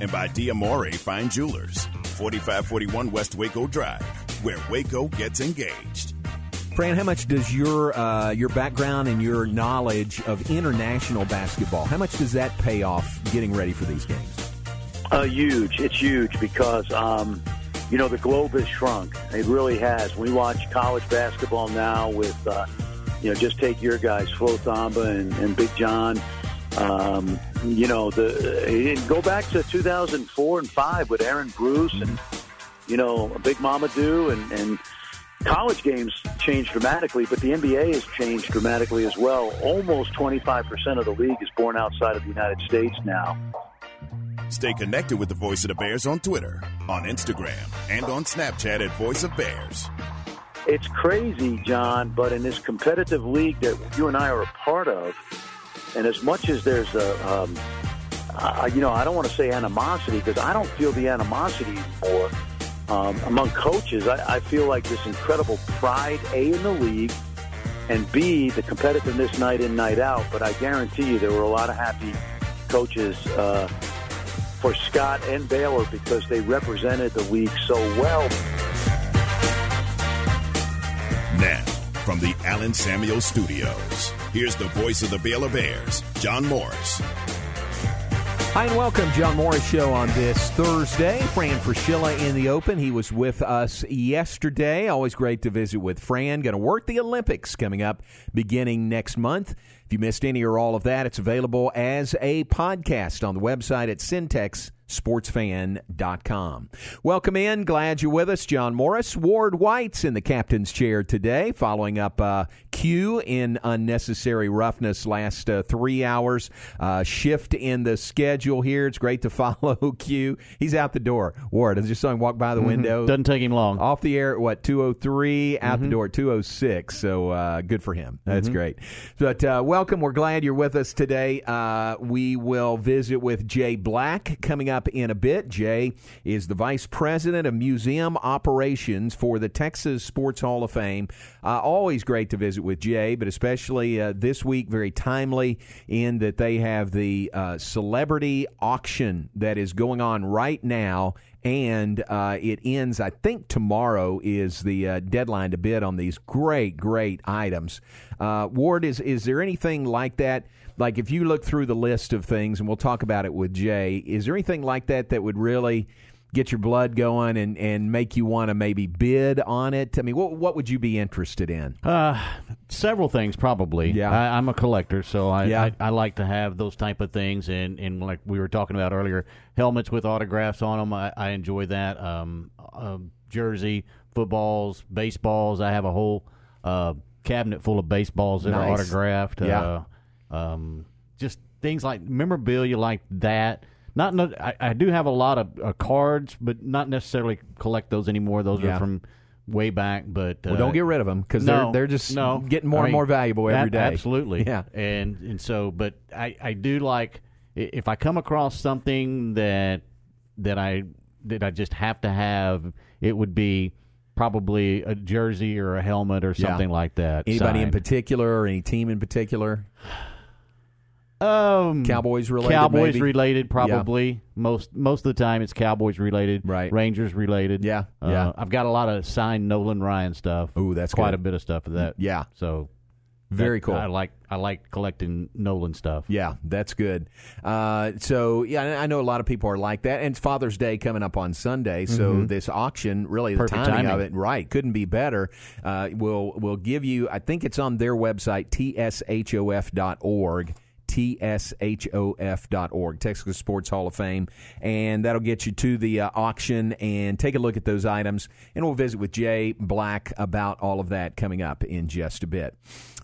and by Diamore Fine Jewelers, 4541 West Waco Drive, where Waco gets engaged. Fran, how much does your uh, your background and your knowledge of international basketball, how much does that pay off getting ready for these games? Uh, huge. It's huge because, um, you know, the globe has shrunk. It really has. We watch college basketball now with, uh, you know, just take your guys, Flo Thamba and, and Big John. Um, you know, the uh, go back to 2004 and 5 with Aaron Bruce and, you know, Big Mamadou and, and – college games changed dramatically, but the NBA has changed dramatically as well. Almost 25% of the league is born outside of the United States now. Stay connected with the Voice of the Bears on Twitter, on Instagram, and on Snapchat at Voice of Bears. It's crazy, John, but in this competitive league that you and I are a part of, and as much as there's a, um, uh, you know, I don't want to say animosity because I don't feel the animosity anymore um, among coaches, I, I feel like this incredible pride, A, in the league, and B, the competitiveness night in, night out. But I guarantee you there were a lot of happy coaches uh, for Scott and Baylor because they represented the league so well. Now, from the Allen Samuel Studios, here's the voice of the Baylor Bears, John Morris. Hi, and welcome, John Morris Show on this Thursday. Fran Fraschilla in the open. He was with us yesterday. Always great to visit with Fran. Going to work the Olympics coming up beginning next month. If you missed any or all of that, it's available as a podcast on the website at Centex sportsfan.com. Welcome in. Glad you're with us. John Morris. Ward White's in the captain's chair today, following up uh, Q in unnecessary roughness last uh, three hours. Uh, shift in the schedule here. It's great to follow Q. He's out the door. Ward, I just saw him walk by the mm-hmm. window. Doesn't take him long. Off the air at what, 203, out mm-hmm. the door at 206. So uh, good for him. That's mm-hmm. great. But uh, welcome. We're glad you're with us today. Uh, we will visit with Jay Black coming up in a bit. Jay is the Vice President of Museum Operations for the Texas Sports Hall of Fame. Uh, always great to visit with Jay, but especially uh, this week, very timely in that they have the uh, celebrity auction that is going on right now and uh, it ends. I think tomorrow is the uh, deadline to bid on these great, great items. Uh, Ward, is is there anything like that? Like if you look through the list of things, and we'll talk about it with Jay, is there anything like that that would really get your blood going and, and make you want to maybe bid on it? I mean, what what would you be interested in? Uh, several things, probably. Yeah, I, am a collector, so I, yeah. I, I like to have those type of things. And, and like we were talking about earlier, helmets with autographs on them, I, I enjoy that. Um, uh, jersey, footballs, baseballs. I have a whole uh, cabinet full of baseballs that nice. are autographed. Yeah. Uh, um, just things like memorabilia like that not, not I, I, do have a lot of uh, cards, but not necessarily collect those anymore. Those yeah. are from way back. But uh, well, don't get rid of them because no, they're they're just no, getting more I mean, and more valuable every day. Absolutely, yeah. And and so, but I I do like if I come across something that that I that I just have to have, it would be probably a jersey or a helmet or something yeah. like that. Anybody signed. in particular or any team in particular? Um, Cowboys related. Cowboys maybe? related, probably. Yeah. Most most of the time, it's Cowboys related. Right. Rangers related. Yeah. Uh, yeah. I've got a lot of signed Nolan Ryan stuff. Ooh, that's quite good. a bit of stuff of that. Yeah. So very that, cool. I like I like collecting Nolan stuff. Yeah, that's good. Uh, so yeah, I know a lot of people are like that. And it's Father's Day coming up on Sunday, so mm-hmm. this auction really Perfect the timing, timing, of it right couldn't be better. Uh, will will give you. I think it's on their website tshof.org tshof.org, Texas Sports Hall of Fame. And that'll get you to the uh, auction and take a look at those items. And we'll visit with Jay Black about all of that coming up in just a bit.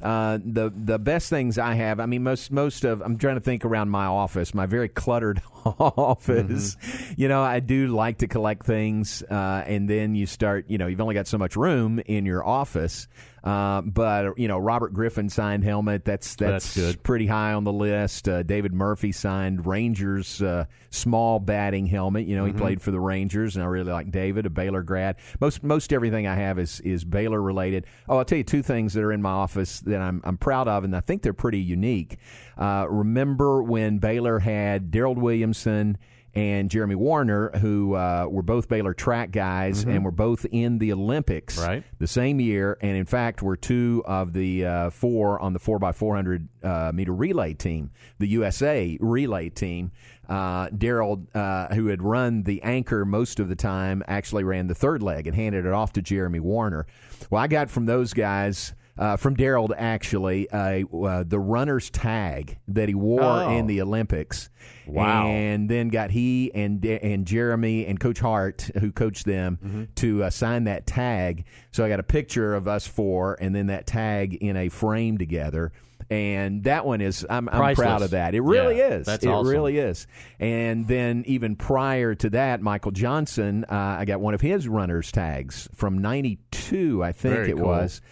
Uh, the the best things I have, I mean, most most of I'm trying to think around my office, my very cluttered office. Mm-hmm. You know, I do like to collect things, uh, and then you start. You know, you've only got so much room in your office. Uh, but you know, Robert Griffin signed helmet. That's that's, that's pretty high on the list. Uh, David Murphy signed Rangers uh, small batting helmet. You know, mm-hmm. he played for the Rangers, and I really like David, a Baylor grad. Most most everything I have is is Baylor related. Oh, I'll tell you two things that are in my office that I'm I'm proud of, and I think they're pretty unique. Uh, remember when Baylor had Darold Williamson and Jeremy Wariner, who uh, were both Baylor track guys mm-hmm. and were both in the Olympics right. the same year, and in fact were two of the uh, four on the four x four hundred uh, meter relay team, the USA relay team. Uh, Darold, uh, who had run the anchor most of the time, actually ran the third leg and handed it off to Jeremy Wariner. Well, I got from those guys uh, from Darold actually uh, uh, the runner's tag that he wore oh. in the Olympics. Wow! And then got he and and Jeremy and Coach Hart, who coached them, mm-hmm. to uh, sign that tag. So I got a picture of us four, and then that tag in a frame together. And that one is, I'm, I'm proud of that. It really yeah, is. That's it awesome. really is. And then even prior to that, Michael Johnson, uh, I got one of his runners tags from '92, I think Very it cool. was.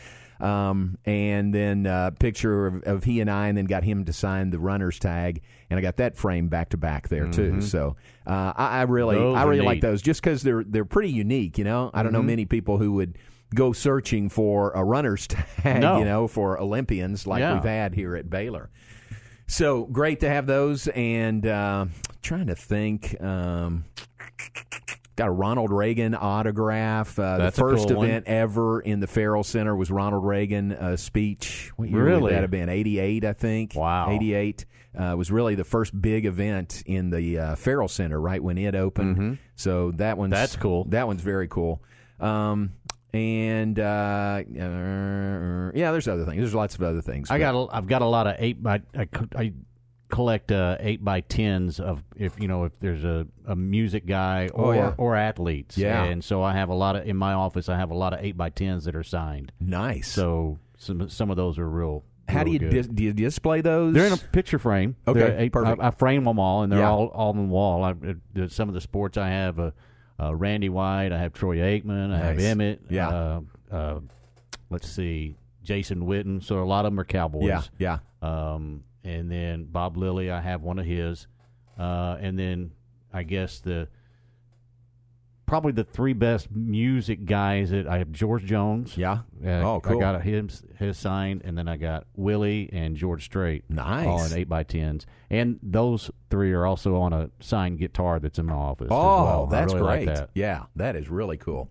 Um, and then a uh, picture of, of, he and I, and then got him to sign the runner's tag, and I got that frame back to back there mm-hmm. too. So uh, I, I, really, those I really like those, just because they're they're pretty unique. You know, I don't mm-hmm. know many people who would go searching for a runner's tag. No. You know, for Olympians like yeah. we've had here at Baylor. So great to have those, and uh, trying to think. Um, got a Ronald Reagan autograph. Uh, the first cool event one. ever in the Ferrell Center was Ronald Reagan uh, speech. What year really? would that have been? 88, I think. Wow. 88 uh, was really the first big event in the uh, Ferrell Center right when it opened. Mm-hmm. So that one's That's cool. That one's very cool. Um, and uh, yeah, there's other things. There's lots of other things. I got a, I've got a lot of eight by. I, I collect uh, eight by tens of if you know if there's a, a music guy Oh, or yeah. or athletes. Yeah. and so I have a lot of in my office. I have a lot of eight by tens that are signed. nice. So some some of those are real. how do you dis- do you display those? They're in a picture frame. Okay, eight, perfect. I, I frame them all, and they're Yeah. all all on the wall. I, some of the sports I have uh, uh, Randy White, I have Troy Aikman, I have Emmett. Yeah. Uh, uh, let's see, Jason Witten. So a lot of them are Cowboys. yeah, yeah. Um, and then Bob Lilly, I have one of his. Uh, and then I guess the probably the three best music guys that I have George Jones. Yeah. Uh, Oh, cool. I got his his signed, and then I got Willie and George Strait. Nice. All in eight by tens, and those three are also on a signed guitar that's in my office. as Oh, well. That's really like great. that. Yeah, that is really cool.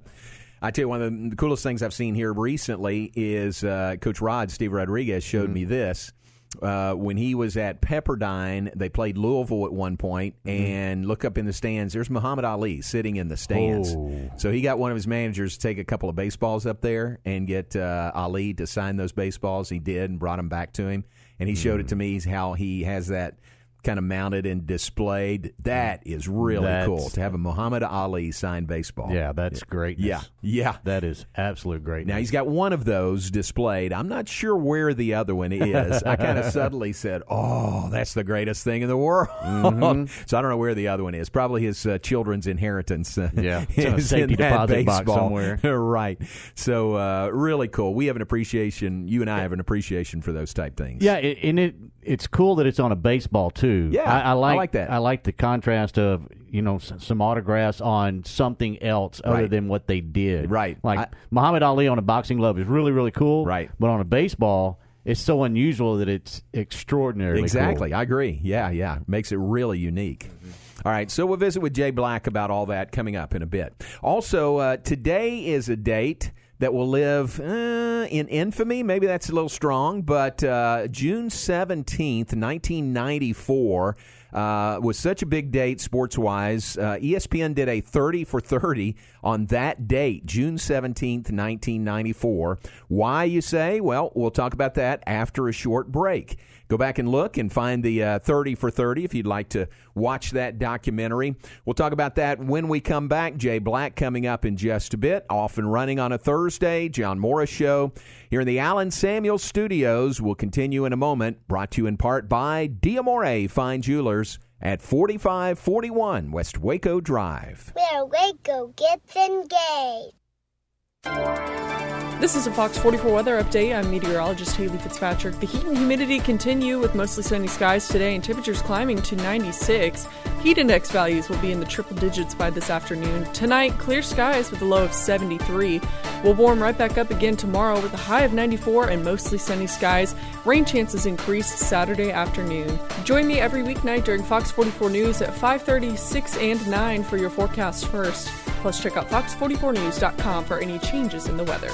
I tell you, one of the coolest things I've seen here recently is uh, Coach Rod, Steve Rodriguez, showed Mm-hmm. me this. Uh, when he was at Pepperdine, they played Louisville at one point, Mm-hmm. and look up in the stands. There's Muhammad Ali sitting in the stands. Oh. So he got one of his managers to take a couple of baseballs up there and get uh, Ali to sign those baseballs. He did and brought them back to him, and he showed it Mm. to me how he has that kind of mounted and displayed. That is really That's- cool to have a Muhammad Ali signed baseball. Yeah, that's great. Yeah, yeah. that is absolute great. Now he's got one of those displayed. I'm not sure where the other one is. I kind of suddenly said, "Oh, that's the greatest thing in the world." Mm-hmm. so I don't know where the other one is. Probably his uh, children's inheritance. uh, Yeah, in is in that baseball. somewhere. right. So uh, really cool. We have an appreciation. You and I have an appreciation for those type things. Yeah, and it it's cool that it's on a baseball too. Yeah, I, I like I like that. I like the contrast of you know s- some autographs on something else other Right. than what they did. Right. like I- Muhammad Ali on a boxing glove is really really cool. Right. but on a baseball, it's so unusual that it's extraordinarily Exactly. cool. I agree. Yeah, yeah. Makes it really unique. All right, so we'll visit with Jay Black about all that coming up in a bit. Also, uh, today is a date that will live uh, in infamy. Maybe that's a little strong, but uh, June 17th, 1994. Uh, was such a big date sports wise. Uh, ESPN did a 30 for 30 on that date, June 17th, 1994. Why, you say? Well, we'll talk about that after a short break. Go back and look and find the uh, 30 for 30 if you'd like to watch that documentary. We'll talk about that when we come back. Jay Black coming up in just a bit. Off and running on a Thursday. John Morris Show here in the Allen Samuel Studios. We'll continue in a moment. Brought to you in part by Diamore Fine Jewelers at 4541 West Waco Drive. Where Waco gets engaged. This is a Fox 44 weather update. I'm meteorologist Haley Fitzpatrick. The heat and humidity continue with mostly sunny skies today and temperatures climbing to 96. Heat index values will be in the triple digits by this afternoon. Tonight, clear skies with a low of 73. We'll warm right back up again tomorrow with a high of 94 and mostly sunny skies. Rain chances increase Saturday afternoon. Join me every weeknight during Fox 44 News at 5:30, 6, and 9 for your forecast first. Plus, check out fox44news.com for any changes in the weather.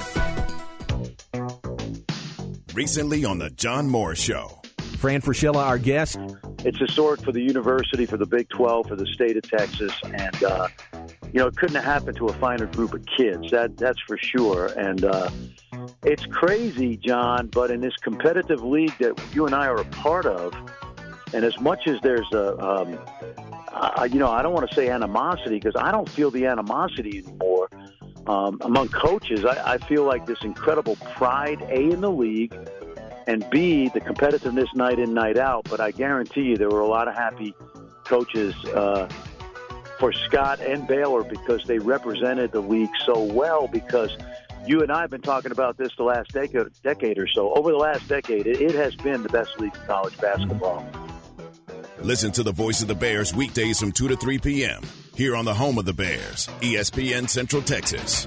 Recently on the John Moore Show. Fran Fraschilla, our guest. It's historic for the university, for the Big 12, for the state of Texas, and uh, you know it couldn't have happened to a finer group of kids. That that's for sure. And uh, it's crazy, John, but in this competitive league that you and I are a part of, and as much as there's a, um, I, you know, I don't want to say animosity because I don't feel the animosity anymore um, among coaches. I, I feel like this incredible pride, A, in the league, and B, the competitiveness night in, night out. But I guarantee you there were a lot of happy coaches uh, for Scott and Baylor because they represented the league so well because you and I have been talking about this the last decade, decade or so. Over the last decade, it, it has been the best league in college basketball. Listen to the voice of the Bears weekdays from 2 to 3 p.m. here on the home of the Bears, ESPN Central Texas.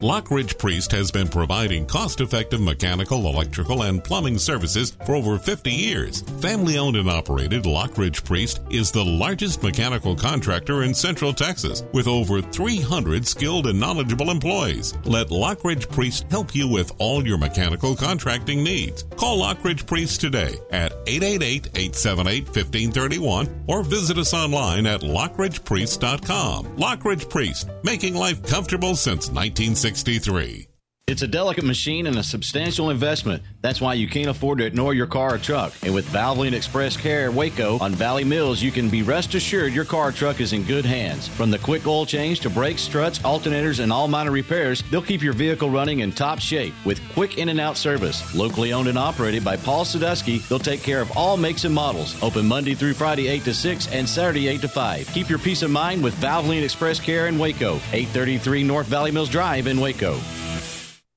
Lockridge Priest has been providing cost effective mechanical, electrical, and plumbing services for over 50 years. Family owned and operated, Lockridge Priest is the largest mechanical contractor in Central Texas with over 300 skilled and knowledgeable employees. Let Lockridge Priest help you with all your mechanical contracting needs. Call Lockridge Priest today at 888 878 1531 or visit us online at lockridgepriest.com. Lockridge Priest, making life comfortable since 1960. 63. It's a delicate machine and a substantial investment. That's why you can't afford to ignore your car or truck. And with Valvoline Express Care Waco on Valley Mills, you can be rest assured your car or truck is in good hands. From the quick oil change to brakes, struts, alternators, and all minor repairs, they'll keep your vehicle running in top shape with quick in and out service. Locally owned and operated by Paul Sadusky, they'll take care of all makes and models. Open Monday through Friday 8 to 6 and Saturday 8 to 5. Keep your peace of mind with Valvoline Express Care in Waco, 833 North Valley Mills Drive in Waco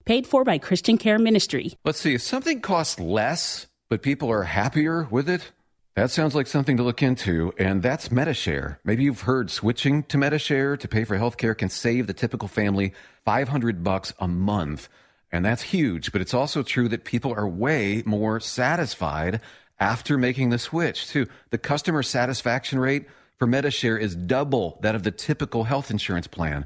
paid for by Christian Care Ministry. Let's see, if something costs less, but people are happier with it, that sounds like something to look into, and that's Medi-Share. Maybe you've heard switching to Medi-Share to pay for healthcare can save the typical family 500 bucks a month. And that's huge, but it's also true that people are way more satisfied after making the switch, too. The customer satisfaction rate for Medi-Share is double that of the typical health insurance plan.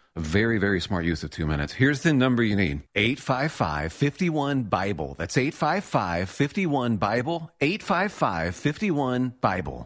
Very, very smart use of two minutes. Here's the number you need 855 51 Bible. That's 855 51 Bible. 855 51 Bible.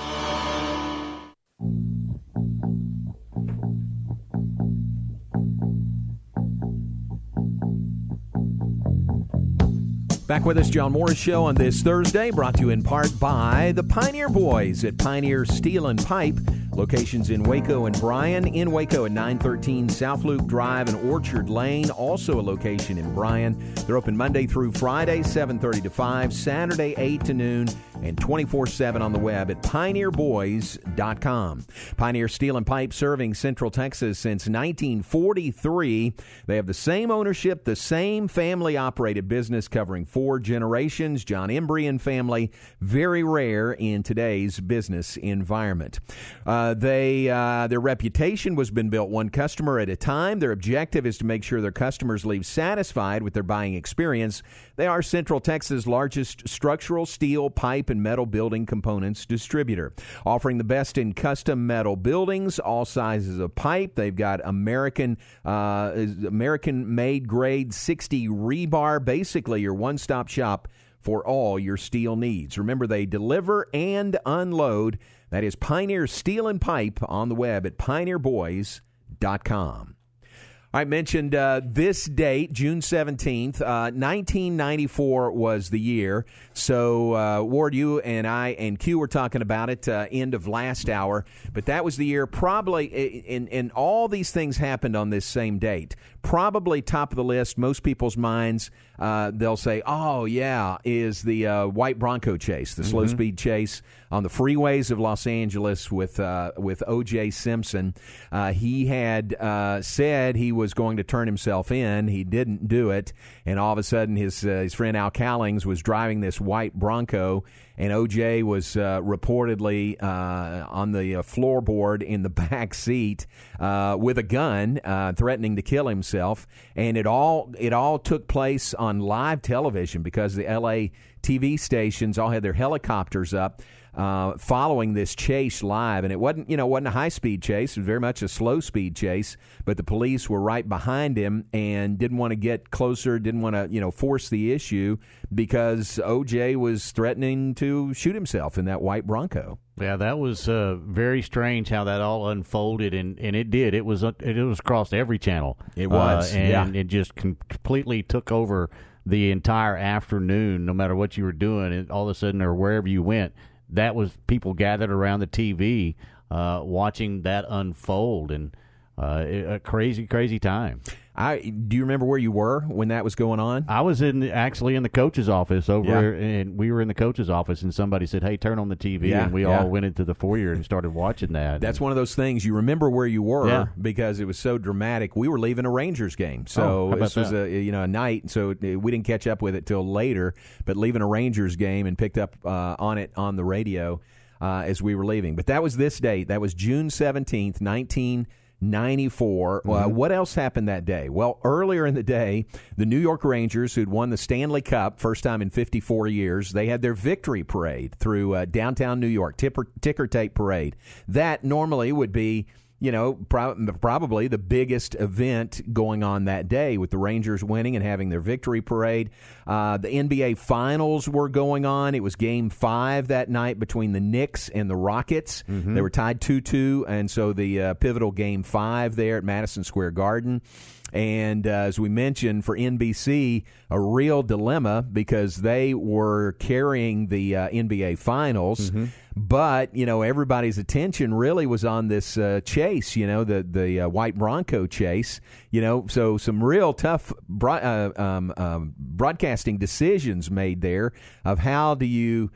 Back with us, John Morris Show on this Thursday, brought to you in part by the Pioneer Boys at Pioneer Steel and Pipe. Locations in Waco and Bryan. In Waco at 913 South Loop Drive and Orchard Lane. Also a location in Bryan. They're open Monday through Friday, 7.30 to 5, Saturday 8 to noon, and 24-7 on the web at pioneerboys.com. Pioneer Steel and Pipe serving Central Texas since 1943. They have the same ownership, the same family-operated business covering four generations. John Embry and family, very rare in today's business environment. Uh, they uh, their reputation was been built one customer at a time. Their objective is to make sure their customers leave satisfied with their buying experience. They are Central Texas' largest structural steel, pipe, and metal building components distributor, offering the best in custom metal buildings, all sizes of pipe. They've got American uh, American made grade 60 rebar, basically your one stop shop for all your steel needs. Remember, they deliver and unload. That is Pioneer Steel and Pipe on the web at pioneerboys.com. I mentioned uh, this date, June 17th. Uh, 1994 was the year. So, uh, Ward, you and I and Q were talking about it uh, end of last hour. But that was the year, probably, and, and all these things happened on this same date. Probably top of the list, most people's minds, uh, they'll say, oh, yeah, is the uh, white Bronco chase, the mm-hmm. slow speed chase on the freeways of Los Angeles with, with O.J. Simpson. he had said he was going to turn himself in. He didn't do it, and all of a sudden, his uh, his friend Al Cowlings was driving this white Bronco, and OJ was uh, reportedly uh, on the uh, floorboard in the back seat with a gun, threatening to kill himself. And it all it all took place on live television because the L.A. TV stations all had their helicopters up uh, following this chase live, and it wasn't you know wasn't a high speed chase; it was very much a slow speed chase. But the police were right behind him and didn't want to get closer, didn't want to you know force the issue because OJ was threatening to shoot himself in that white Bronco. Yeah, that was uh, very strange how that all unfolded, and, and it did. It was it was across every channel. It was, uh, and yeah. it just completely took over the entire afternoon. No matter what you were doing, and all of a sudden, or wherever you went, that was people gathered around the TV uh, watching that unfold, and uh, a crazy, crazy time. I do you remember where you were when that was going on? I was in actually in the coach's office over, yeah. and we were in the coach's office, and somebody said, "Hey, turn on the TV," yeah, and we yeah. all went into the foyer and started watching that. That's and, one of those things you remember where you were because it was so dramatic. We were leaving a Rangers game, so oh, this was that? a you know a night, so we didn't catch up with it till later. But leaving a Rangers game and picked up uh, on it on the radio uh, as we were leaving. But that was this date. That was June seventeenth, nineteen. 94. Uh, mm-hmm. Uh, what else happened that day? Well, earlier in the day, the New York Rangers, who'd won the Stanley Cup, first time in 54 years, they had their victory parade through uh, downtown New York, tipper, ticker tape parade. That normally would be you know, pro- probably the biggest event going on that day with the Rangers winning and having their victory parade. Uh, the NBA Finals were going on. It was game five that night between the Knicks and the Rockets. Mm-hmm. They were tied 2 2, and so the uh, pivotal game five there at Madison Square Garden. And uh, as we mentioned, for NBC, a real dilemma because they were carrying the uh, NBA Finals. Mm-hmm. But you know, everybody's attention really was on this uh, chase. You know, the the uh, white Bronco chase. You know, so some real tough uh, um, um, broadcasting decisions made there of how do you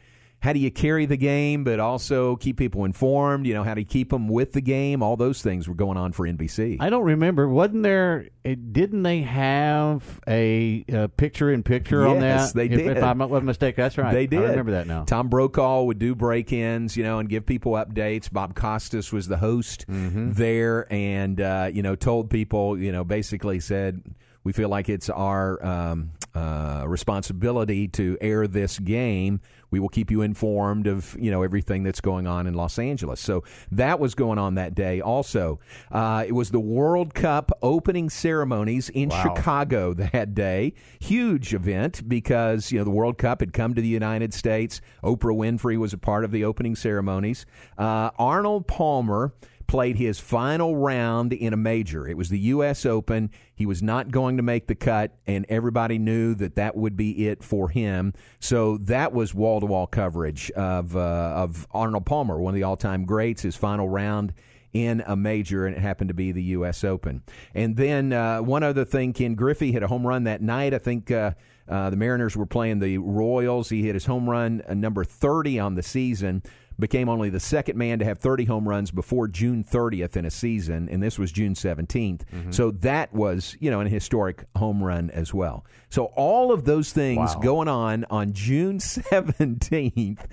how do you carry the game, but also keep people informed? You know, how do you keep them with the game? All those things were going on for NBC. I don't remember. Wasn't there? Didn't they have a, picture in picture yes, on that? they did. If, if I'm not mistaken, that's right. They did. I remember that now. Tom Brokaw would do break-ins, you know, and give people updates. Bob Costas was the host mm-hmm. there, and uh, you know, told people, you know, basically said we feel like it's our um, uh, responsibility to air this game. We will keep you informed of you know everything that's going on in Los Angeles. So that was going on that day. Also, uh, it was the World Cup opening ceremonies in wow. Chicago that day. Huge event because you know the World Cup had come to the United States. Oprah Winfrey was a part of the opening ceremonies. Uh, Arnold Palmer played his final round in a major. It was the U.S. Open. He was not going to make the cut, and everybody knew that that would be it for him. So that was wall to wall coverage of uh, of Arnold Palmer, one of the all time greats. His final round in a major, and it happened to be the U.S. Open. And then uh, one other thing, Ken Griffey hit a home run that night. I think. Uh, uh, the Mariners were playing the Royals. He hit his home run, uh, number 30 on the season became only the second man to have 30 home runs before June 30th in a season, and this was June 17th. Mm-hmm. So that was, you know, an historic home run as well. So all of those things wow. going on on June 17th.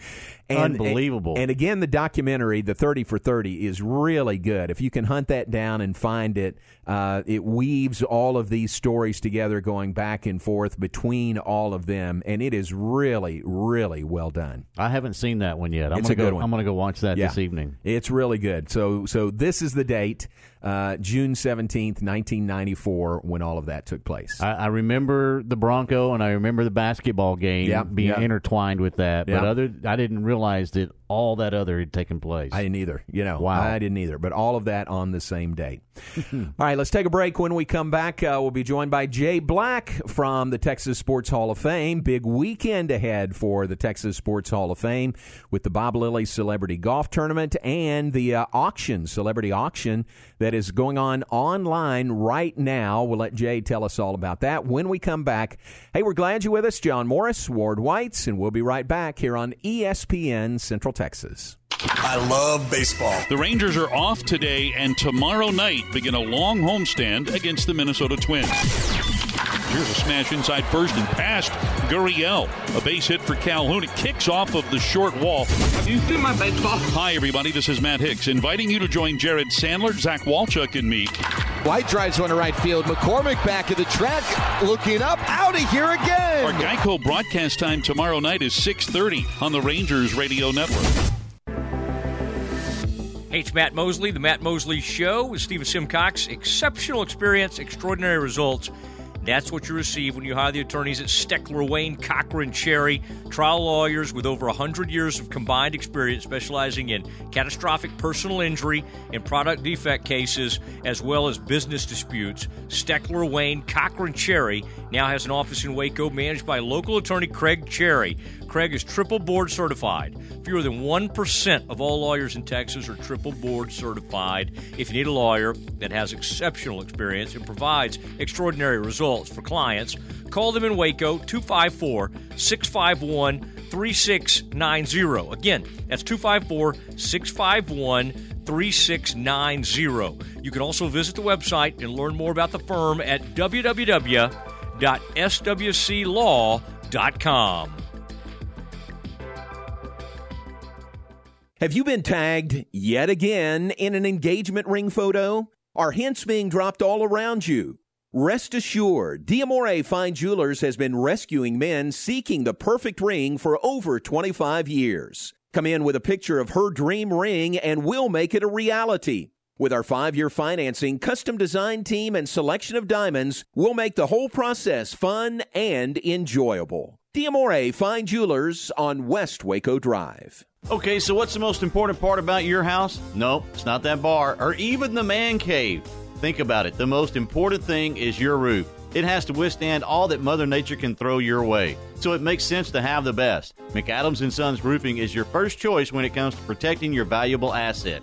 And, Unbelievable. And, and, again, the documentary, the 30 for 30, is really good. If you can hunt that down and find it, uh, it weaves all of these stories together, going back and forth between all of them, and it is really, really well done. I haven't seen that one yet. I'm it's gonna a good go, one. I'm going to go watch that yeah. this evening. It's really good. So, so this is the date. Uh, June 17th, 1994, when all of that took place. I, I, remember the Bronco and I remember the basketball game yep, being yep. intertwined with that. But other, I didn't realize that all that other had taken place. I didn't either. You know, wow. I didn't either. But all of that on the same day. all right, let's take a break. When we come back, uh, we'll be joined by Jay Black from the Texas Sports Hall of Fame. Big weekend ahead for the Texas Sports Hall of Fame with the Bob Lilly Celebrity Golf Tournament and the uh, auction, celebrity auction that is going on online right now. We'll let Jay tell us all about that when we come back. Hey, we're glad you're with us, John Morris, Ward Whites, and we'll be right back here on ESPN Central Texas. I love baseball. The Rangers are off today and tomorrow night begin a long homestand against the Minnesota Twins. Here's a smash inside first and past Gurriel. A base hit for Calhoun. It kicks off of the short wall. Have you seen my baseball? Hi, everybody. This is Matt Hicks inviting you to join Jared Sandler, Zach Walchuk, and me. White drives one to right field. McCormick back of the track, looking up, out of here again. Our Geico broadcast time tomorrow night is 6:30 on the Rangers Radio Network. Hey, it's Matt Mosley, the Matt Mosley Show with Stephen Simcox. Exceptional experience, extraordinary results. That's what you receive when you hire the attorneys at Steckler, Wayne, Cochran, Cherry, trial lawyers with over 100 years of combined experience specializing in catastrophic personal injury and product defect cases, as well as business disputes. Steckler, Wayne, Cochran, Cherry now has an office in Waco managed by local attorney Craig Cherry. Craig is triple board certified. Fewer than 1% of all lawyers in Texas are triple board certified. If you need a lawyer that has exceptional experience and provides extraordinary results for clients, call them in Waco 254 651 3690. Again, that's 254 651 3690. You can also visit the website and learn more about the firm at www.swclaw.com. Have you been tagged yet again in an engagement ring photo? Are hints being dropped all around you? Rest assured, Diamore Fine Jewelers has been rescuing men seeking the perfect ring for over 25 years. Come in with a picture of her dream ring and we'll make it a reality. With our five year financing, custom design team, and selection of diamonds, we'll make the whole process fun and enjoyable. Diamore Fine Jewelers on West Waco Drive. Okay, so what's the most important part about your house? Nope, it's not that bar or even the man cave. Think about it. The most important thing is your roof. It has to withstand all that Mother Nature can throw your way. So it makes sense to have the best. McAdams and Sons Roofing is your first choice when it comes to protecting your valuable asset.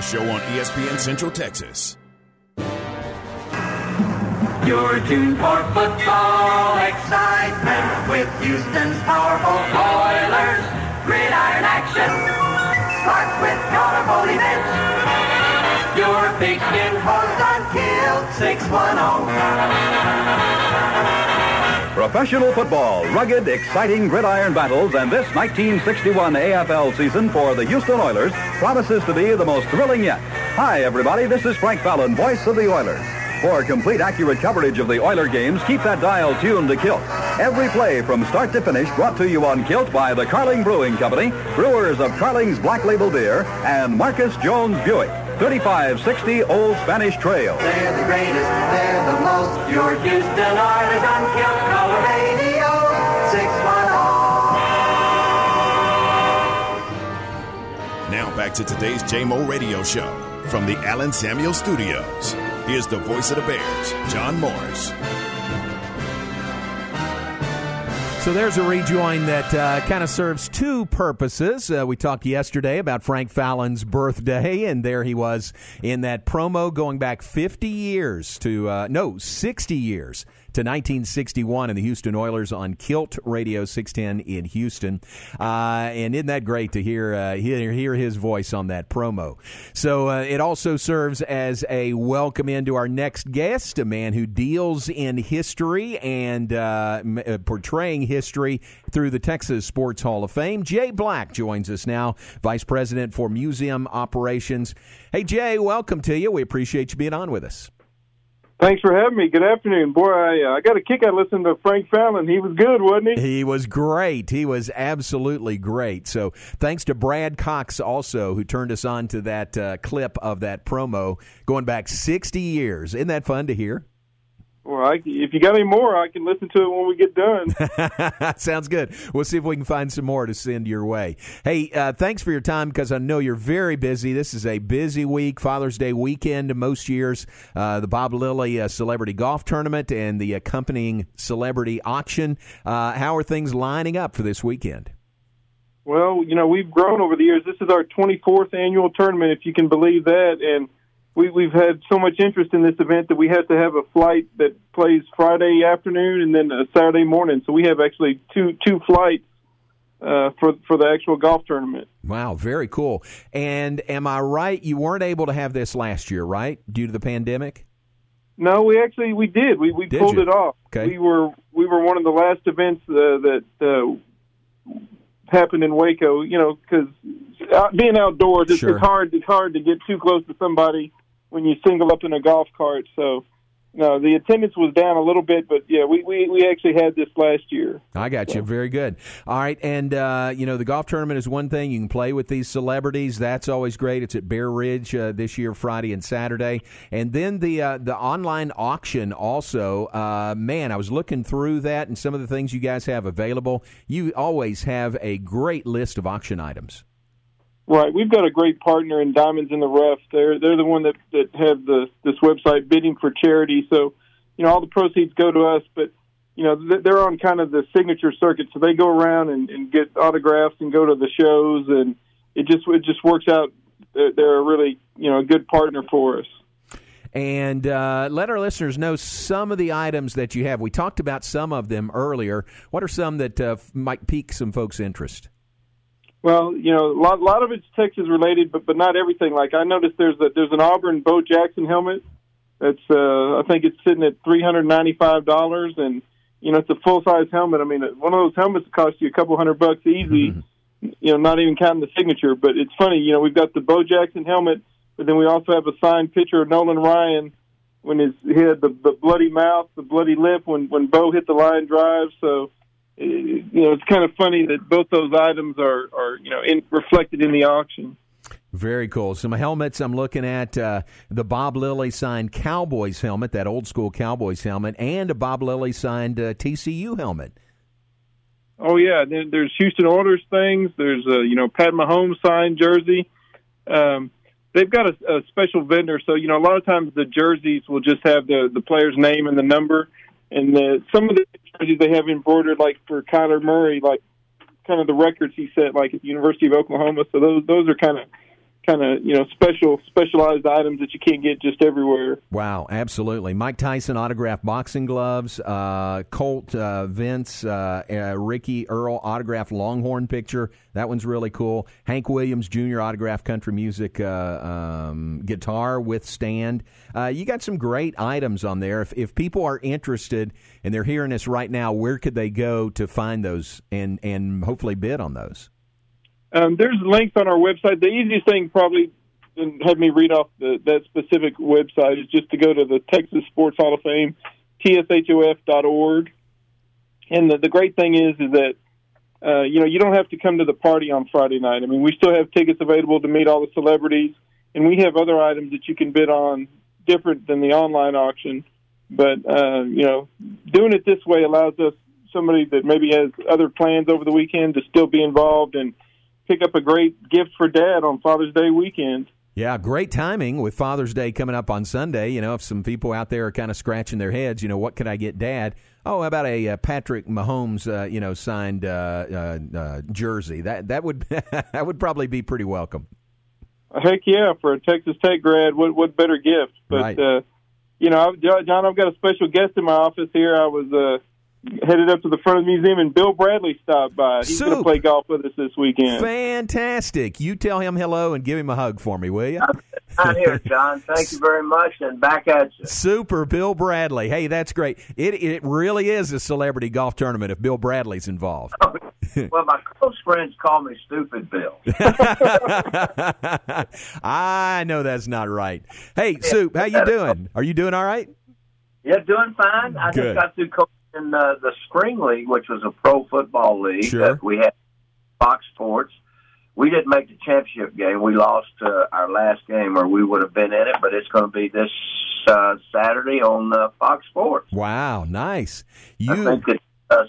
John Show on ESPN Central Texas. You're tuned for football excitement with Houston's powerful Oilers. Gridiron action. starts with Scaraboli Mitch. Your pigskin hose until 610. Professional football, rugged, exciting gridiron battles, and this 1961 AFL season for the Houston Oilers promises to be the most thrilling yet. Hi, everybody. This is Frank Fallon, voice of the Oilers. For complete accurate coverage of the Oiler games, keep that dial tuned to Kilt. Every play from start to finish brought to you on Kilt by the Carling Brewing Company, brewers of Carling's Black Label Beer, and Marcus Jones Buick, 3560 Old Spanish Trail. They're the greatest, they're the most. Your Houston Oilers on Kilt Color Radio 610. Now back to today's JMO Radio Show from the Allen Samuel Studios. Here's the voice of the Bears, John Morris. So there's a rejoin that uh, kind of serves two purposes. Uh, we talked yesterday about Frank Fallon's birthday, and there he was in that promo going back 50 years to, uh, no, 60 years to 1961 and the Houston Oilers on Kilt Radio 610 in Houston. Uh, and isn't that great to hear, uh, hear, hear his voice on that promo? So uh, it also serves as a welcome into our next guest, a man who deals in history and uh, uh, portraying history through the Texas Sports Hall of Fame. Jay Black joins us now, Vice President for Museum Operations. Hey, Jay, welcome to you. We appreciate you being on with us. Thanks for having me. Good afternoon, boy. I, uh, I got a kick out listening to Frank Fallon. He was good, wasn't he? He was great. He was absolutely great. So thanks to Brad Cox also, who turned us on to that uh, clip of that promo going back sixty years. Isn't that fun to hear? Well, I, if you got any more, I can listen to it when we get done. Sounds good. We'll see if we can find some more to send your way. Hey, uh, thanks for your time because I know you're very busy. This is a busy week, Father's Day weekend most years. Uh, the Bob Lilly uh, Celebrity Golf Tournament and the accompanying celebrity auction. Uh, how are things lining up for this weekend? Well, you know, we've grown over the years. This is our 24th annual tournament, if you can believe that. And we, we've had so much interest in this event that we have to have a flight that plays Friday afternoon and then a Saturday morning. So we have actually two two flights uh, for for the actual golf tournament. Wow, very cool. And am I right? You weren't able to have this last year, right, due to the pandemic? No, we actually we did. We we did pulled you? it off. Okay. We were we were one of the last events uh, that uh, happened in Waco. You know, because being outdoors, it's, Sure. it's hard. It's hard to get too close to somebody when you single up in a golf cart. So, no, the attendance was down a little bit, but yeah, we we, we actually had this last year. I got you. Very good. All right, and uh, you know the golf tournament is one thing. You can play with these celebrities. That's always great. It's at Bear Ridge uh, this year, Friday and Saturday, and then the uh, the online auction also. Uh, man, I was looking through that and some of the things you guys have available. You always have a great list of auction items. Right, we've got a great partner in Diamonds in the Rough. They're they're the one that that have the this website bidding for charity. So, you know, all the proceeds go to us, but you know they're on kind of the signature circuit, so they go around and, and get autographs and go to the shows, and it just it just works out. They're, a really you know a good partner for us. and uh, let our listeners know some of the items that you have. We talked about some of them earlier. What are some that uh, might pique some folks' interest? Well, you know, a lot, lot of it's Texas related, but but not everything. Like I noticed, there's a there's an Auburn Bo Jackson helmet. That's uh, I think it's sitting at three hundred ninety five dollars, and you know it's a full size helmet. I mean, one of those helmets costs you a couple hundred bucks easy. You know, not even counting the signature. But it's funny, you know, we've got the Bo Jackson helmet, but then we also have a signed picture of Nolan Ryan when his he had the, the bloody mouth, the bloody lip when when Bo hit the line drive. So you know, it's kind of funny that both those items are, are you know, in, reflected in the auction. Very cool. Some helmets I'm looking at uh, the Bob Lilly signed Cowboys helmet, that old school Cowboys helmet, and a Bob Lilly signed uh, TCU helmet. Oh yeah, there, there's Houston Oilers things. There's a you know Pat Mahomes signed jersey. Um, they've got a, a special vendor, so you know a lot of times the jerseys will just have the the player's name and the number, and the, some of the jerseys they have embroidered like for Kyler Murray, like kind of the records he set like at the University of Oklahoma. So those those are kind of kind of you know special specialized items that you can't get just everywhere. Wow, absolutely. Mike Tyson autographed boxing gloves. Uh, Colt uh, Vince uh, uh Ricky Earl autographed Longhorn picture. That one's really cool. Hank Williams Jr. autographed country music uh, um, guitar with stand. Uh, you got some great items on there. If if people are interested and they're hearing this right now, where could they go to find those and and hopefully bid on those? Um, there's links on our website. The easiest thing probably and have me read off the, that specific website is just to go to the Texas Sports Hall of Fame, tshof.org. And the, the great thing is, is that uh, you know you don't have to come to the party on Friday night. I mean, we still have tickets available to meet all the celebrities, and we have other items that you can bid on different than the online auction. But uh, you know, doing it this way allows us somebody that maybe has other plans over the weekend to still be involved and pick up a great gift for dad on Father's Day weekend. Yeah, great timing with Father's Day coming up on Sunday. You know, if some people out there are kind of scratching their heads, you know, what could I get dad? Oh, how about a uh, Patrick Mahomes, uh, you know, signed uh, uh, uh jersey? That that would that would probably be pretty welcome. Heck yeah, for a Texas Tech grad, what what better gift? But right. Uh, you know, John, I've got a special guest in my office here. I was headed up to the front of the museum, and Bill Bradley stopped by. He's going to play golf with us this weekend. Fantastic! You tell him hello and give him a hug for me, will you? I'm here, John. Thank you very much, and back at you. Super, Bill Bradley. Hey, that's great. It it really is a celebrity golf tournament if Bill Bradley's involved. Oh, well, my close friends call me Stupid Bill. I know that's not right. Hey, Soup, how you doing? Are you doing all right? Yeah, doing fine. I Good. just got through coaching in uh, the spring league, which was a pro football league sure. that we had Fox Sports. We didn't make the championship game. We lost uh, our last game, or we would have been in it. But it's going to be this uh, Saturday on uh, Fox Sports. Wow, nice! You... I think it's uh,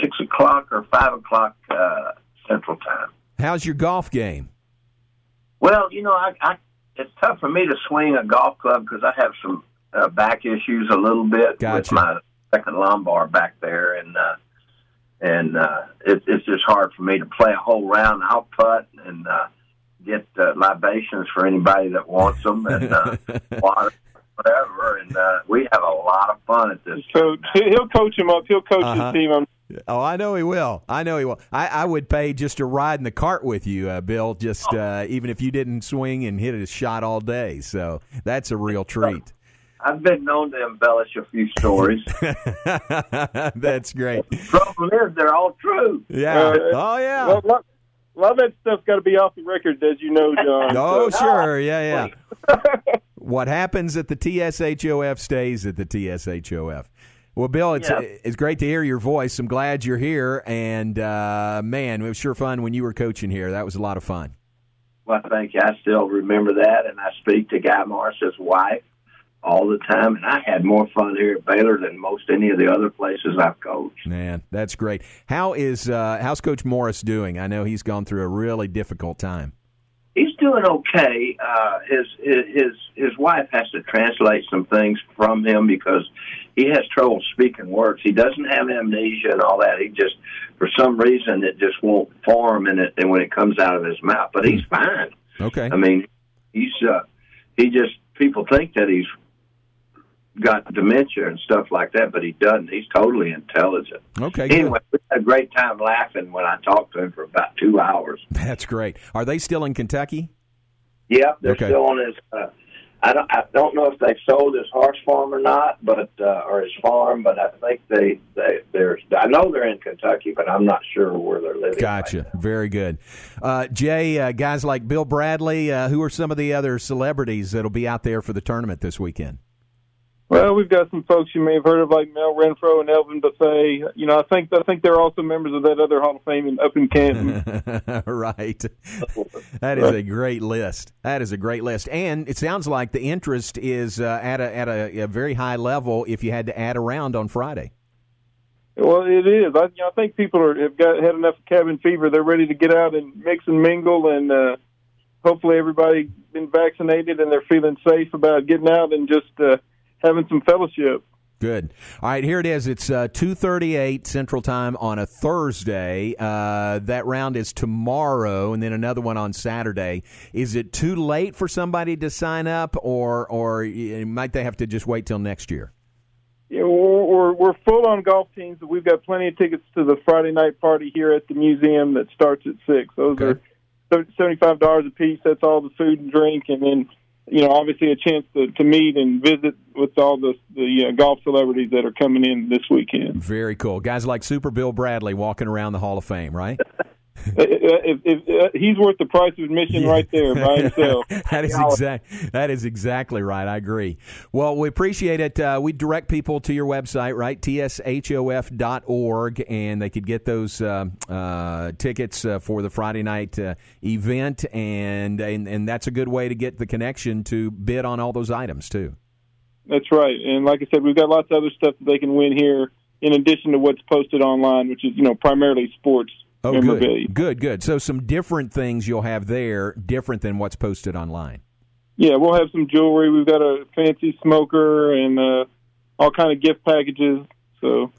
six o'clock or five o'clock uh, Central Time. How's your golf game? Well, you know, I, I it's tough for me to swing a golf club because I have some uh, back issues a little bit gotcha. with my second lumbar back there, and uh, and uh, it, it's just hard for me to play a whole round. I'll putt and uh, get uh, libations for anybody that wants them, and uh, water, whatever. And uh, we have a lot of fun at this. Coach, he'll coach him up. He'll coach Uh-huh. his team. I'm Oh, I know he will. I know he will. I, I would pay just to ride in the cart with you, uh, Bill. Just uh, even if you didn't swing and hit a shot all day. So that's a real treat. I've been known to embellish a few stories. That's great. The problem is they're all true. Yeah. oh yeah. Well, a lot, a lot of that stuff's got to be off the record, as you know, John. Oh, So- sure. Yeah, yeah. what happens at the TSHOF stays at the TSHOF. Well, Bill, it's Yeah. it's great to hear your voice. I'm glad you're here, and uh, man, it was sure fun when you were coaching here. That was a lot of fun. Well, thank you. I still remember that, and I speak to Guy Morriss's wife all the time, and I had more fun here at Baylor than most any of the other places I've coached. Man, that's great. How is uh, how's Coach Morriss doing? I know he's gone through a really difficult time. He's doing okay. Uh, his his his wife has to translate some things from him because he has trouble speaking words. He doesn't have amnesia and all that. He just, for some reason, it just won't form in it, and when it comes out of his mouth. But he's fine. Okay. I mean, he's uh, he just people think that he's got dementia and stuff like that, but he doesn't. He's totally intelligent. Okay. good. Anyway, we had a great time laughing when I talked to him for about two hours. That's great. Are they still in Kentucky? Yep, they're Okay. still on his. Uh, I don't. I don't know if they sold his horse farm or not, but uh, or his farm. But I think they they they're. I know they're in Kentucky, but I'm not sure where they're living. Gotcha. Very good. Uh, Jay, uh, guys like Bill Bradley, uh, who are some of the other celebrities that'll be out there for the tournament this weekend? Well, we've got some folks you may have heard of, like Mel Renfro and Elvin Bethea. You know, I think I think they're also members of that other Hall of Fame in, up in Canton. right. That is a great list. That is a great list, and it sounds like the interest is uh, at a at a, a very high level. If you had to add around on Friday, well, it is. I, you know, I think people are have got had enough cabin fever. They're ready to get out and mix and mingle, and uh, hopefully everybody been vaccinated and they're feeling safe about getting out and just uh, having some fellowship. Good. All right, here it is. It's uh, 2.38 Central Time on a Thursday. Uh, that round is tomorrow, and then another one on Saturday. Is it too late for somebody to sign up, or, or might they have to just wait till next year? Yeah, we're, we're, we're full on golf teams. We've got plenty of tickets to the Friday night party here at the museum that starts at 6. Those okay. are $75 a piece. That's all the food and drink, and then – you know, obviously a chance to, to meet and visit with all the the uh, golf celebrities that are coming in this weekend. Very cool, guys like Super Bill Bradley walking around the Hall of Fame, right? Uh, if, if, uh, he's worth the price of admission right there by himself. that is exact. That is exactly right. I agree. Well, we appreciate it. Uh, we direct people to your website, right? tshof.org, and they could get those uh, uh tickets uh, for the Friday night event, and, and and that's a good way to get the connection to bid on all those items too. That's right, and like I said, we've got lots of other stuff that they can win here in addition to what's posted online, which is you know primarily sports Oh, good, good, good. So some different things you'll have there, different than what's posted online. Yeah, we'll have some jewelry. We've got a fancy smoker and uh, all kind of gift packages. So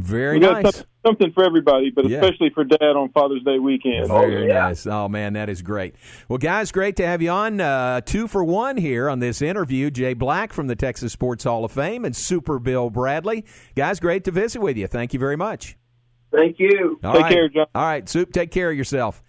very nice. Something, something, for everybody, but yeah. especially for Dad on Father's Day weekend. Very oh, yeah. nice. Oh man, that is great. Well, guys, great to have you on. Uh, two for one here on this interview. Jay Black from the Texas Sports Hall of Fame and Super Bill Bradley. Guys, great to visit with you. Thank you very much. Thank you. All take right. care, John. All right, Soup. Take care of yourself.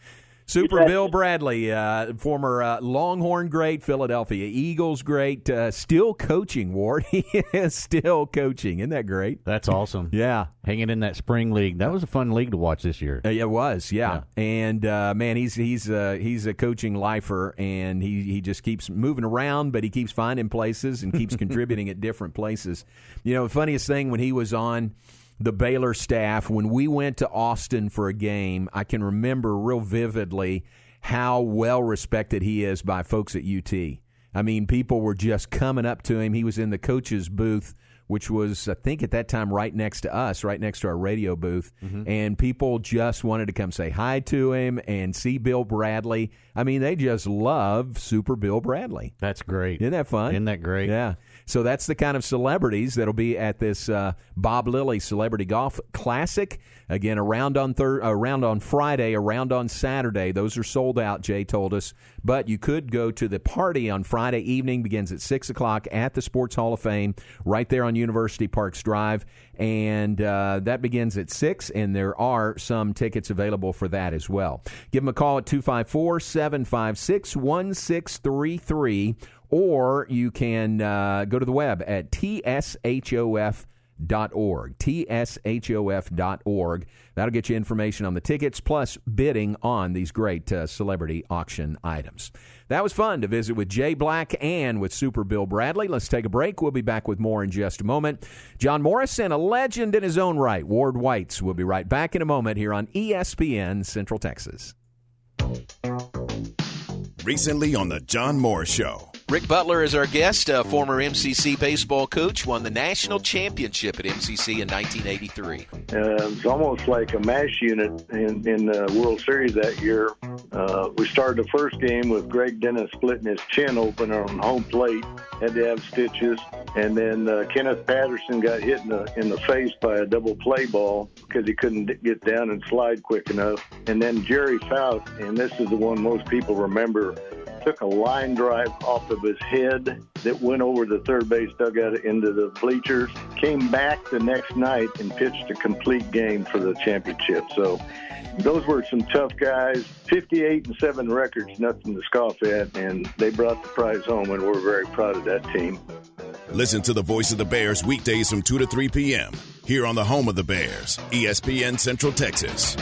Super Bill Bradley, uh, former uh, Longhorn great, Philadelphia Eagles great, uh, still coaching, Ward. he is still coaching. Isn't that great? That's awesome. yeah. Hanging in that spring league. That was a fun league to watch this year. Uh, it was, yeah. yeah. And, uh, man, he's he's uh, he's a coaching lifer, and he, he just keeps moving around, but he keeps finding places and keeps contributing at different places. You know, the funniest thing when he was on – the Baylor staff when we went to Austin for a game. I can remember real vividly how well respected he is by folks at UT. I mean, people were just coming up to him. He was in the coach's booth, which was, I think, at that time right next to us, right next to our radio booth. Mm-hmm. And people just wanted to come say hi to him and see Bill Bradley. I mean, they just love Super Bill Bradley. That's great. Isn't that fun? Isn't that great? Yeah. So that's the kind of celebrities that'll be at this uh, Bob Lilly Celebrity Golf Classic. Again, around on thir- around on Friday, around on Saturday. Those are sold out. Jay told us, but you could go to the party on Friday evening. Begins at six o'clock at the Sports Hall of Fame, right there on University Parks Drive, and uh, that begins at six. And there are some tickets available for that as well. Give them a call at 254 756 1633 or you can uh, go to the web at tshof.org. tshof.org. That'll get you information on the tickets plus bidding on these great uh, celebrity auction items. That was fun to visit with Jay Black and with Super Bill Bradley. Let's take a break. We'll be back with more in just a moment. John Morrison, a legend in his own right, Ward Whites. We'll be right back in a moment here on ESPN Central Texas. Recently on The John Moore Show. Rick Butler is our guest, a former MCC baseball coach, won the national championship at MCC in 1983. Uh, it's almost like a mash unit in, in the World Series that year. Uh, we started the first game with Greg Dennis splitting his chin open on home plate, had to have stitches, and then uh, Kenneth Patterson got hit in the, in the face by a double play ball because he couldn't get down and slide quick enough. And then Jerry Fout, and this is the one most people remember took a line drive off of his head that went over the third base dugout into the bleachers, came back the next night and pitched a complete game for the championship. So those were some tough guys. 58 and 7 records, nothing to scoff at, and they brought the prize home, and we're very proud of that team. Listen to the voice of the Bears weekdays from 2 to 3 p.m. here on the home of the Bears, ESPN Central Texas.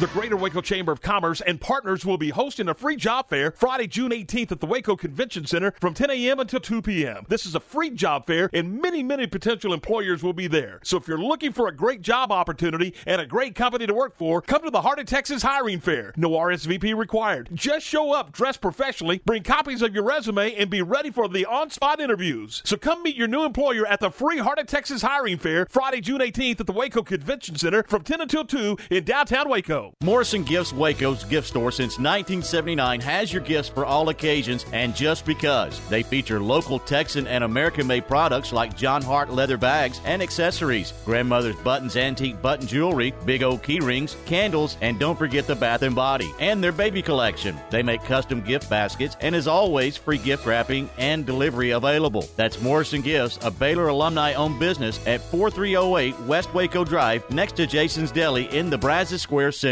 The Greater Waco Chamber of Commerce and partners will be hosting a free job fair Friday, June 18th at the Waco Convention Center from 10 a.m. until 2 p.m. This is a free job fair and many, many potential employers will be there. So if you're looking for a great job opportunity and a great company to work for, come to the Heart of Texas Hiring Fair. No RSVP required. Just show up, dress professionally, bring copies of your resume, and be ready for the on-spot interviews. So come meet your new employer at the free Heart of Texas Hiring Fair Friday, June 18th at the Waco Convention Center from 10 until 2 in downtown Waco. Morrison Gifts Waco's gift store since 1979 has your gifts for all occasions and just because. They feature local Texan and American made products like Jon Hart leather bags and accessories, grandmother's buttons, antique button jewelry, big old key rings, candles, and don't forget the Bath and Body and their baby collection. They make custom gift baskets and as always, free gift wrapping and delivery available. That's Morrison Gifts, a Baylor alumni owned business at 4308 West Waco Drive next to Jason's Deli in the Brazos Square Center.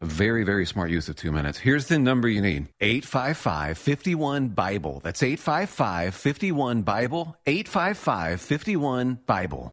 Very, very smart use of two minutes. Here's the number you need 855 51 Bible. That's 855 51 Bible. 855 51 Bible.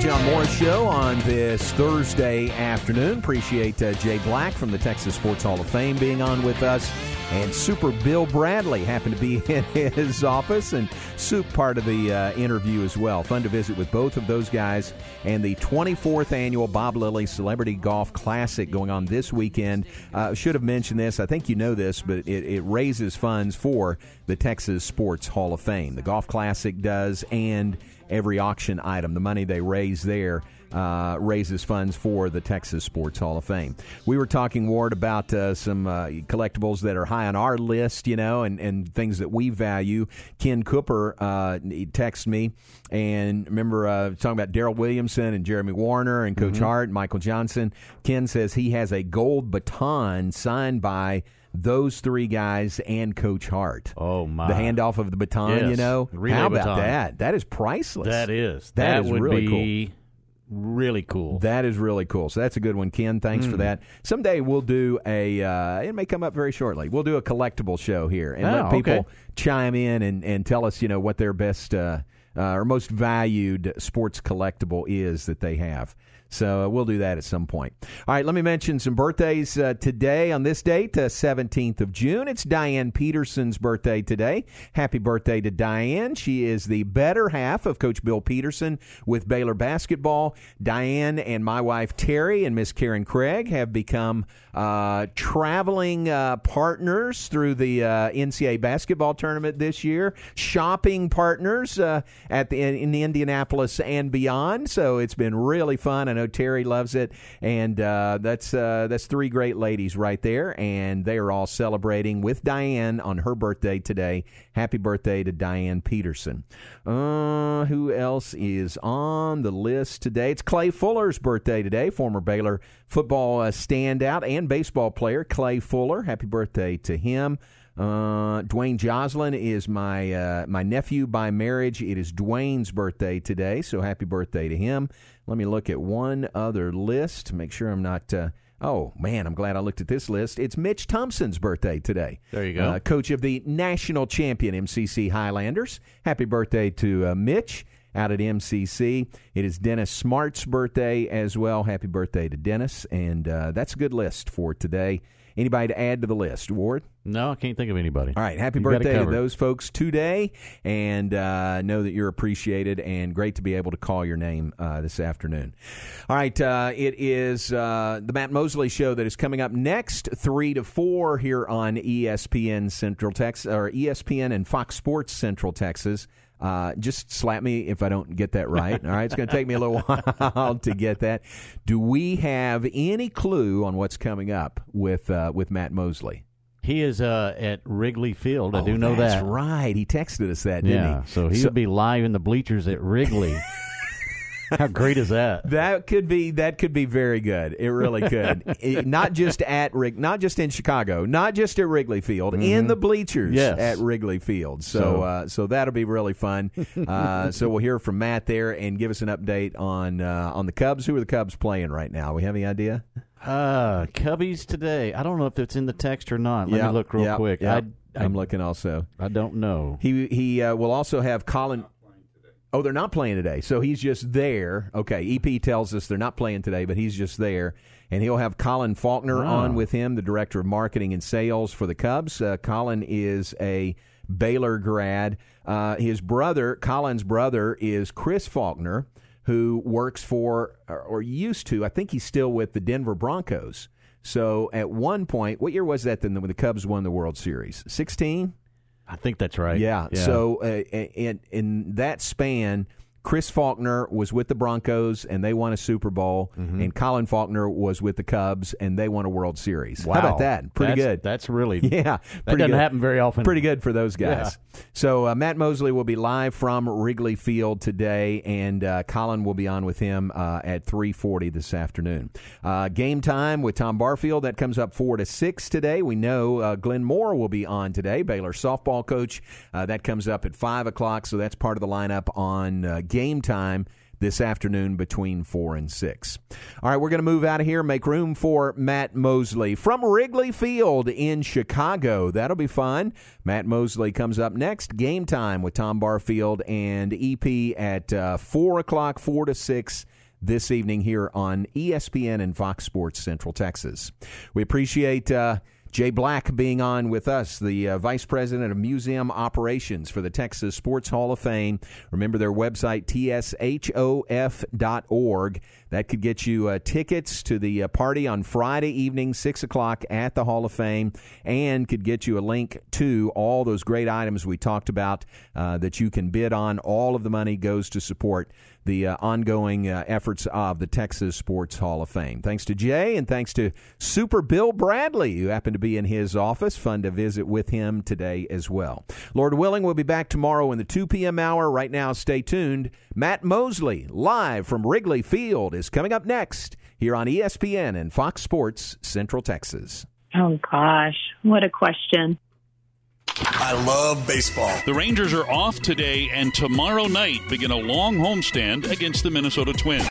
John Morris Show on this Thursday afternoon. Appreciate uh, Jay Black from the Texas Sports Hall of Fame being on with us. And Super Bill Bradley happened to be in his office and Soup part of the uh, interview as well. Fun to visit with both of those guys. And the 24th annual Bob Lilly Celebrity Golf Classic going on this weekend. Uh, should have mentioned this. I think you know this, but it, it raises funds for the Texas Sports Hall of Fame. The Golf Classic does, and every auction item. The money they raise there uh, raises funds for the Texas Sports Hall of Fame. We were talking, Ward, about uh, some uh, collectibles that are high on our list, you know, and, and things that we value. Ken Cooper uh, texted me, and remember uh, talking about Darold Williamson and Jeremy Wariner and Coach mm-hmm. Hart and Michael Johnson. Ken says he has a gold baton signed by those three guys and Coach Hart. Oh my! The handoff of the baton, yes. you know. How about baton. that? That is priceless. That is. that, that is would really be cool. Really cool. That is really cool. So that's a good one, Ken. Thanks mm. for that. Someday we'll do a. Uh, it may come up very shortly. We'll do a collectible show here and oh, let people okay. chime in and, and tell us, you know, what their best uh, uh, or most valued sports collectible is that they have. So uh, we'll do that at some point. All right, let me mention some birthdays uh, today on this date, uh, 17th of June. It's Diane Peterson's birthday today. Happy birthday to Diane. She is the better half of Coach Bill Peterson with Baylor basketball. Diane and my wife Terry and Miss Karen Craig have become uh, traveling uh, partners through the uh, NCAA basketball tournament this year, shopping partners at the in Indianapolis and beyond. So it's been really fun. I know Terry loves it, and uh, that's uh, that's three great ladies right there, and they are all celebrating with Diane on her birthday today. Happy birthday to Diane Peterson. Uh, who else is on the list today? It's Clay Fuller's birthday today. Former Baylor football uh, standout and baseball player Clay Fuller. Happy birthday to him. Uh, Dwayne Joslin is my uh, my nephew by marriage. It is Dwayne's birthday today, so happy birthday to him. Let me look at one other list. Make sure I'm not. Uh, oh man, I'm glad I looked at this list. It's Mitch Thompson's birthday today. There you go, uh, coach of the national champion MCC Highlanders. Happy birthday to uh, Mitch out at MCC. It is Dennis Smart's birthday as well. Happy birthday to Dennis, and uh, that's a good list for today. Anybody to add to the list, Ward? No, I can't think of anybody. All right, happy you birthday to those folks today, and uh, know that you're appreciated and great to be able to call your name uh, this afternoon. All right, uh, it is uh, the Matt Mosley Show that is coming up next, three to four here on ESPN Central Texas or ESPN and Fox Sports Central Texas. Uh, just slap me if I don't get that right. All right, it's going to take me a little while to get that. Do we have any clue on what's coming up with uh, with Matt Mosley? He is uh, at Wrigley Field. I oh, do know that's that. That's right. He texted us that, didn't yeah, he? So he so, be live in the bleachers at Wrigley. How great is that? That could be that could be very good. It really could. it, not just at Rig, not just in Chicago, not just at Wrigley Field, mm-hmm. in the bleachers yes. at Wrigley Field. So so, uh, so that'll be really fun. Uh, so we'll hear from Matt there and give us an update on uh, on the Cubs. Who are the Cubs playing right now? We have any idea? Uh, Cubbies today. I don't know if it's in the text or not. Let yep, me look real yep, quick. Yep. I, am looking also. I don't know. He he uh, will also have Colin. Oh, they're not playing today. So he's just there. Okay, EP tells us they're not playing today, but he's just there. And he'll have Colin Faulkner oh. on with him, the director of marketing and sales for the Cubs. Uh, Colin is a Baylor grad. Uh, his brother, Colin's brother, is Chris Faulkner, who works for, or used to, I think he's still with the Denver Broncos. So at one point, what year was that then when the Cubs won the World Series? 16? I think that's right. Yeah. yeah. So uh, in in that span, Chris Faulkner was with the Broncos and they won a Super Bowl, mm-hmm. and Colin Faulkner was with the Cubs and they won a World Series. Wow. How about that? Pretty that's, good. That's really yeah. That doesn't good. happen very often. Pretty good for those guys. Yeah. So uh, Matt Mosley will be live from Wrigley Field today, and uh, Colin will be on with him uh, at three forty this afternoon. Uh, game time with Tom Barfield that comes up four to six today. We know uh, Glenn Moore will be on today, Baylor softball coach. Uh, that comes up at five o'clock, so that's part of the lineup on game time this afternoon between 4 and 6. All right, we're going to move out of here, make room for Matt Mosley from Wrigley Field in Chicago. That'll be fun. Matt Mosley comes up next. Game time with Tom Barfield and EP at uh, 4 o'clock, 4 to 6 this evening here on ESPN and Fox Sports Central Texas. We appreciate. Uh, Jay Black being on with us, the uh, Vice President of Museum Operations for the Texas Sports Hall of Fame. Remember their website, tshof.org. That could get you uh, tickets to the uh, party on Friday evening, 6 o'clock at the Hall of Fame, and could get you a link to all those great items we talked about uh, that you can bid on. All of the money goes to support the uh, ongoing uh, efforts of the Texas Sports Hall of Fame. Thanks to Jay and thanks to Super Bill Bradley, who happened to be in his office. Fun to visit with him today as well. Lord willing, we'll be back tomorrow in the 2 p.m. hour. Right now, stay tuned. Matt Mosley, live from Wrigley Field, is coming up next here on ESPN and Fox Sports Central Texas. Oh, gosh. What a question. I love baseball. The Rangers are off today and tomorrow night begin a long homestand against the Minnesota Twins.